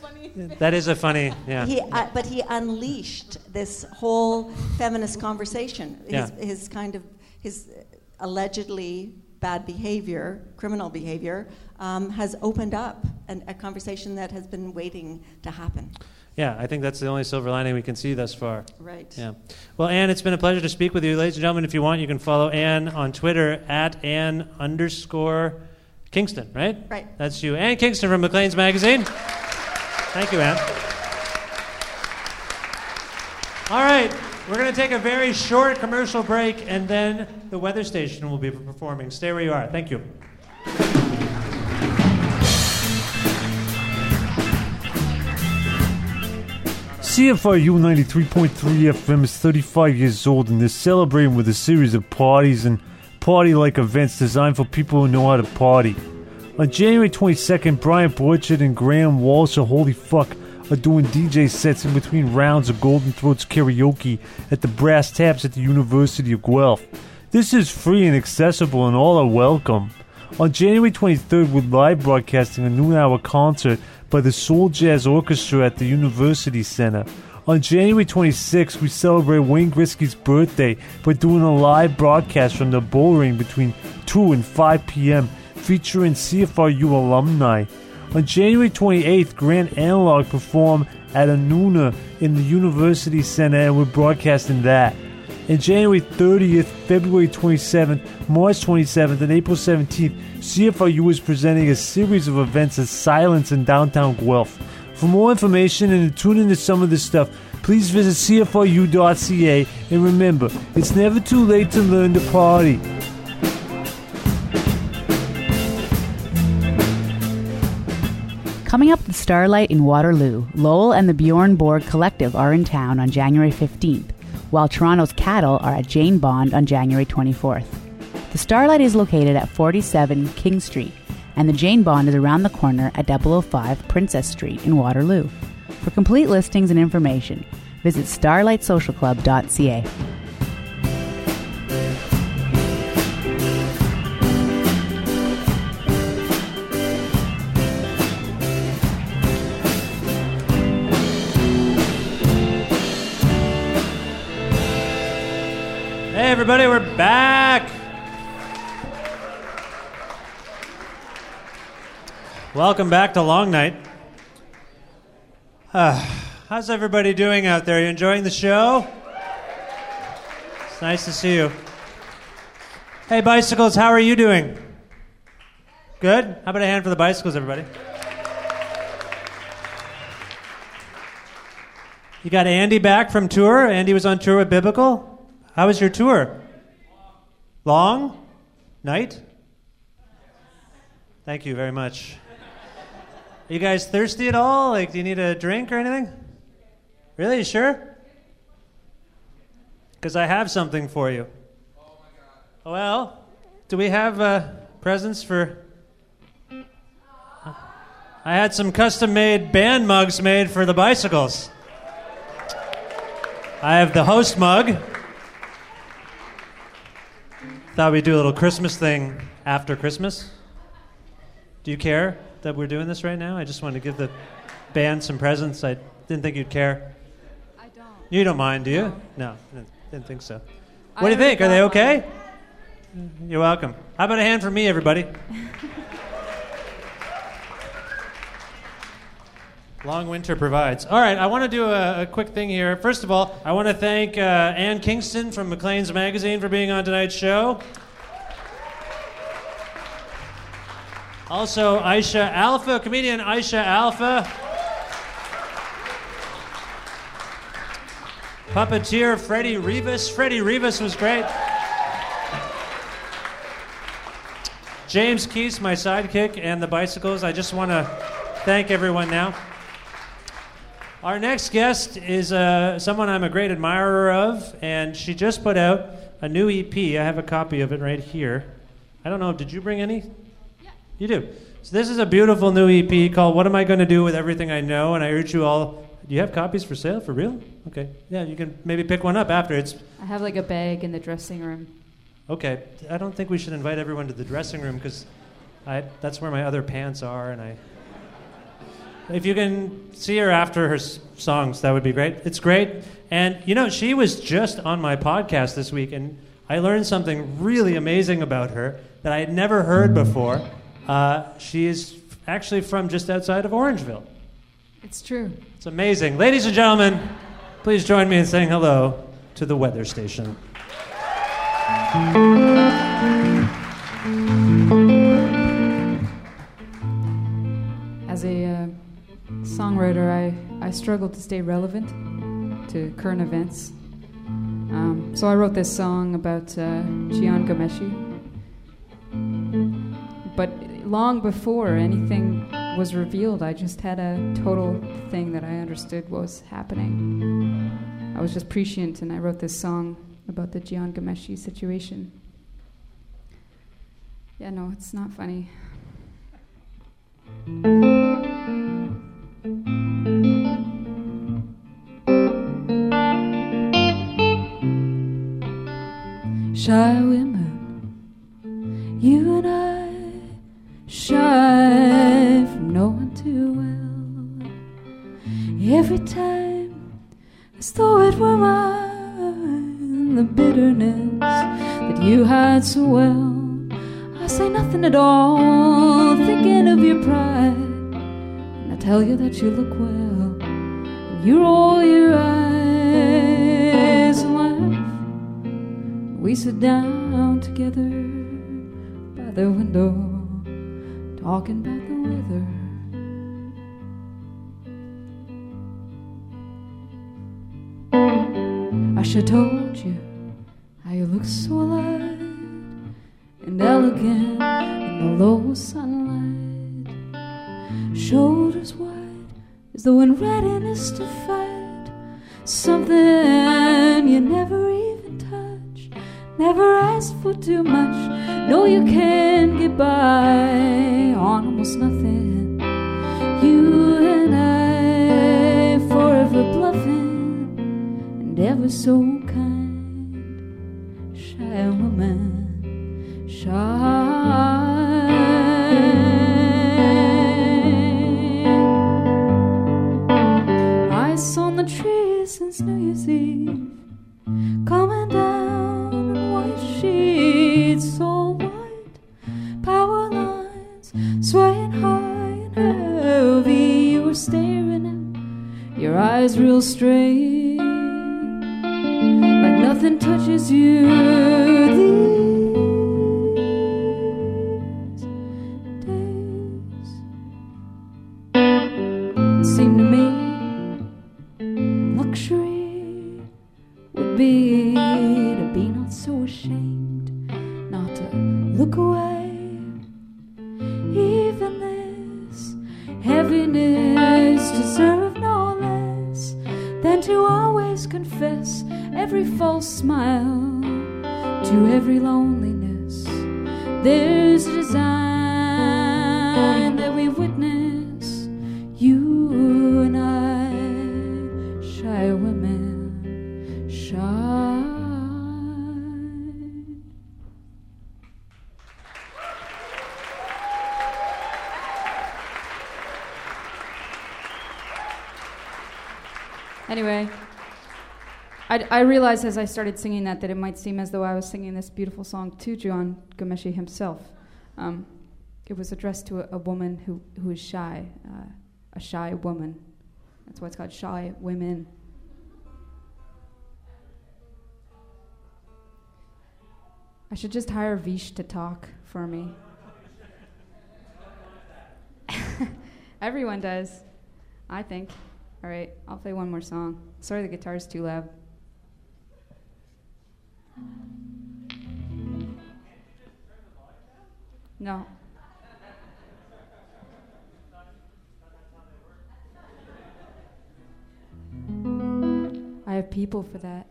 [SPEAKER 5] That is a funny, yeah.
[SPEAKER 8] He, uh, but he unleashed this whole feminist conversation. His,
[SPEAKER 5] Yeah.
[SPEAKER 8] his kind of his allegedly bad behavior, criminal behavior, um, has opened up an, a conversation that has been waiting to happen.
[SPEAKER 5] Yeah, I think that's the only silver lining we can see thus far.
[SPEAKER 8] Right.
[SPEAKER 5] Yeah. Well, Anne, it's been a pleasure to speak with you. Ladies and gentlemen, if you want, you can follow Anne on Twitter at Anne underscore Kingston, right?
[SPEAKER 8] Right.
[SPEAKER 5] That's you. Anne Kingston from Maclean's Magazine. Thank you, Anne. All right, we're going to take a very short commercial break, and then the weather station will be performing. Stay where you are. Thank you.
[SPEAKER 11] CFRU 93.3 FM is 35 years old and is celebrating with a series of parties and party like events designed for people who know how to party. On January 22nd, Brian Borcherdt and Graham Walsh of Holy Fuck are doing DJ sets in between rounds of Golden Throats karaoke at the Brass Taps at the University of Guelph. This is free and accessible, and all are welcome. On January 23rd, we're live broadcasting a noon hour concert by the Soul Jazz Orchestra at the University Center. On January 26th, we celebrate Wayne Gretzky's birthday by doing a live broadcast from the Bullring between 2 and 5 p.m. featuring CFRU alumni. On January 28th, Grand Analog perform at Anuna in the University Center, and we're broadcasting that. And January 30th, February 27th, March 27th, and April 17th, CFRU is presenting a series of events at Silence in downtown Guelph. For more information and to tune into some of this stuff, please visit CFRU.ca and remember, it's never too late to learn to party.
[SPEAKER 6] Coming up at Starlight in Waterloo, Lowell and the Bjorn Borg Collective are in town on January 15th, while Toronto's Cattle are at Jane Bond on January 24th. The Starlight is located at 47 King Street, and the Jane Bond is around the corner at 005 Princess Street in Waterloo. For complete listings and information, visit starlightsocialclub.ca.
[SPEAKER 5] everybody, we're back. Welcome back to Long Night. Uh, how's everybody doing out there? You enjoying the show? It's nice to see you. Hey, bicycles, how are you doing? Good? How about a hand for the bicycles, everybody? You got Andy back from tour. Andy was on tour with Biblical. How was your tour? Long? Night? Thank you very much. Are you guys thirsty at all? Like, do you need a drink or anything? Really? You sure? because I have something for you. Oh my god. Well, do we have uh, presents for. I had some custom made band mugs made for the bicycles. I have the host mug. Thought we'd do a little Christmas thing after Christmas. Do you care that we're doing this right now? I just wanted to give the band some presents. I didn't think you'd care.
[SPEAKER 12] I don't.
[SPEAKER 5] You don't mind, do you? No, didn't, didn't think so. What do you think? Are they okay? You're welcome. How about a hand for me, everybody? Long winter provides. All right, I want to do a, a quick thing here. First of all, I want to thank uh, Anne Kingston from Maclean's Magazine for being on tonight's show. Also, Aisha Alfa, comedian Aisha Alfa. Puppeteer Freddie Rivas. Freddie Rivas was great. James Keast, my sidekick, and the bicycles. I just want to thank everyone now. Our next guest is uh, someone I'm a great admirer of, and she just put out a new EP. I have a copy of it right here. I don't know, did you bring any? Yeah. You do. So this is a beautiful new EP called What Am I Going to Do with Everything I Know? And I urge you all. Do you have copies for sale? For real? Okay. Yeah, you can maybe pick one up after. It's
[SPEAKER 12] I have like a bag in the dressing room.
[SPEAKER 5] Okay, I don't think we should invite everyone to the dressing room because that's where my other pants are, and I. If you can see her after her s- songs, that would be great. It's great, and you know she was just on my podcast this week, and I learned something really amazing about her that I had never heard before. Uh, she is actually from just outside of Orangeville.
[SPEAKER 12] It's true.
[SPEAKER 5] It's amazing, ladies and gentlemen. Please join me in saying hello to the weather station.
[SPEAKER 12] As a uh, songwriter, I, I struggle to stay relevant to current events. Um, so I wrote this song about uh, Jian Ghomeshi. But long before anything was revealed, I just had a total thing that I understood was happening. I was just prescient, and I wrote this song about the Jian Ghomeshi situation. Yeah, no, it's not funny. Shy women, you and I, shy from no one too well. Every time, as though it were mine, the bitterness that you hide so well. I say nothing at all, thinking of your pride. And I tell you that you look well, and you roll your eyes We sit down together by the window, talking about the weather. I should've told you how you look so alive and elegant in the low sunlight. Shoulders wide as though in readiness to fight. Something you never never ask for too much. No, you can get by on almost nothing. You and I forever bluffing and ever so kind, shy woman shine. I, realized as I started singing that that it might seem as though I was singing this beautiful song to John Ghomeshi himself. Um, it was addressed to a, a woman who, who is shy, uh, a shy woman. That's why it's called Shy Women. I should just hire Vish to talk for me. Everyone does, I think. All right, I'll play one more song. Sorry, the guitar's too loud. No. I have people for that.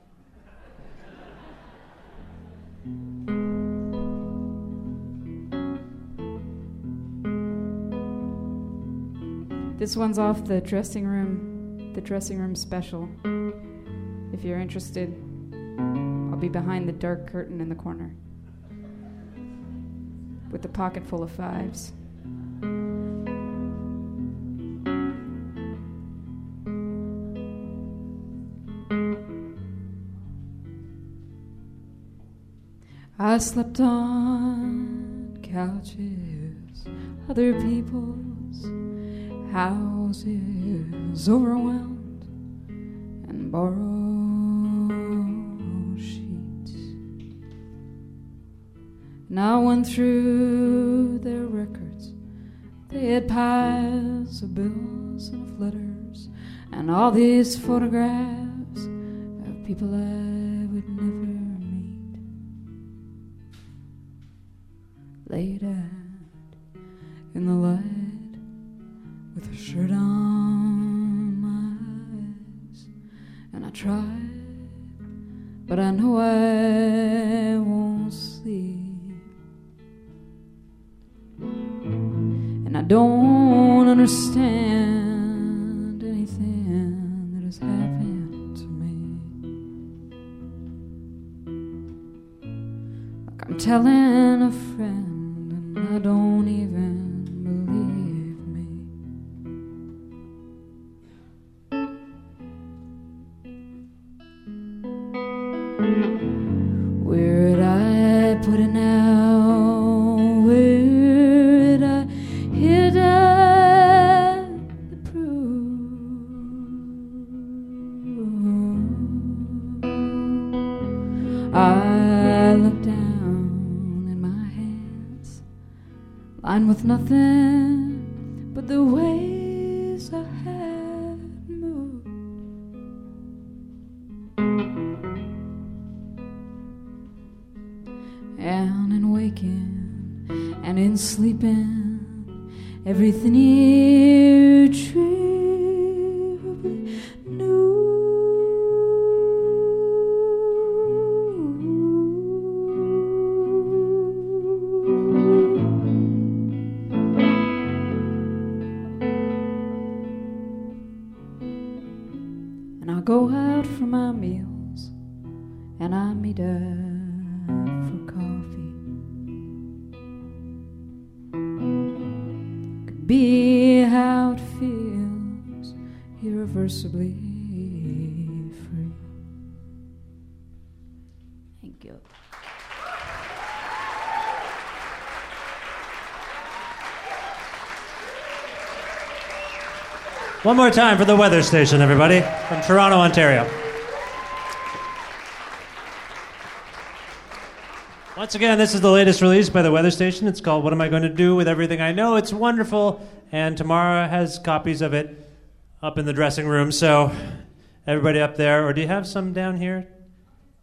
[SPEAKER 12] This one's off the dressing room, the dressing room special. If you're interested, I'll be behind the dark curtain in the corner with a pocket full of fives. I slept on couches, other people's houses, overwhelmed and borrowed I went through their records. They had piles of bills and of letters, and all these photographs of people I would never meet. Laid out in the light understand up for coffee. Could be how it feels irreversibly free. Thank you.
[SPEAKER 5] One more time for the weather station, everybody, from Toronto, Ontario. Once again, this is the latest release by the weather station. It's called What Am I Going to Do with Everything I Know? It's wonderful, and Tamara has copies of it up in the dressing room. So, everybody up there, or do you have some down here?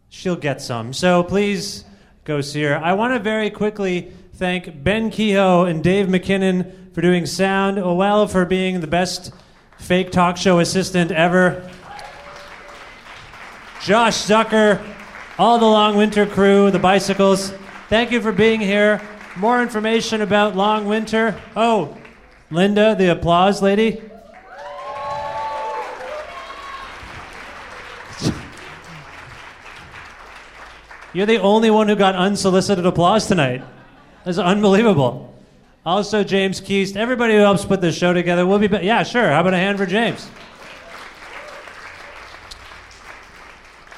[SPEAKER 5] She'll get some. So, please go see her. I want to very quickly thank Ben Kehoe and Dave McKinnon for doing sound, oh, Well for being the best fake talk show assistant ever. Josh Zucker, all the Long Winter crew, the bicycles. Thank you for being here. More information about Long Winter. Oh, Linda, the applause lady. You're the only one who got unsolicited applause tonight. That's unbelievable. Also, James Keast, everybody who helps put this show together. We'll be back. Yeah, sure. How about a hand for James?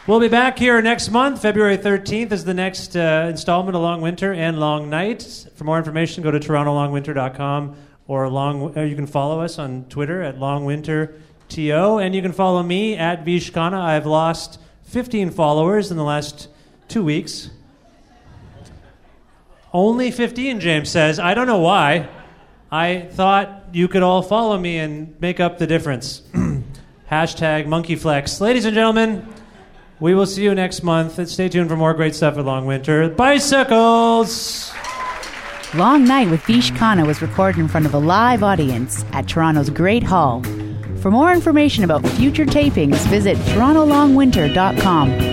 [SPEAKER 5] We'll be back here next month. February 13th is the next uh, installment of Long Winter and Long Night. For more information, go to torontolongwinter.com or long, or you can follow us on Twitter at longwinterto, and you can follow me at Vishkana. I've lost 15 followers in the last two weeks. Only 15, James says. I don't know why. I thought you could all follow me and make up the difference. Hashtag monkeyflex. Ladies and gentlemen, we will see you next month. And stay tuned for more great stuff at Long Winter. Bicycles!
[SPEAKER 6] Long Night with Vish Khanna was recorded in front of a live audience at Toronto's Great Hall. For more information about future tapings, visit torontolongwinter.com.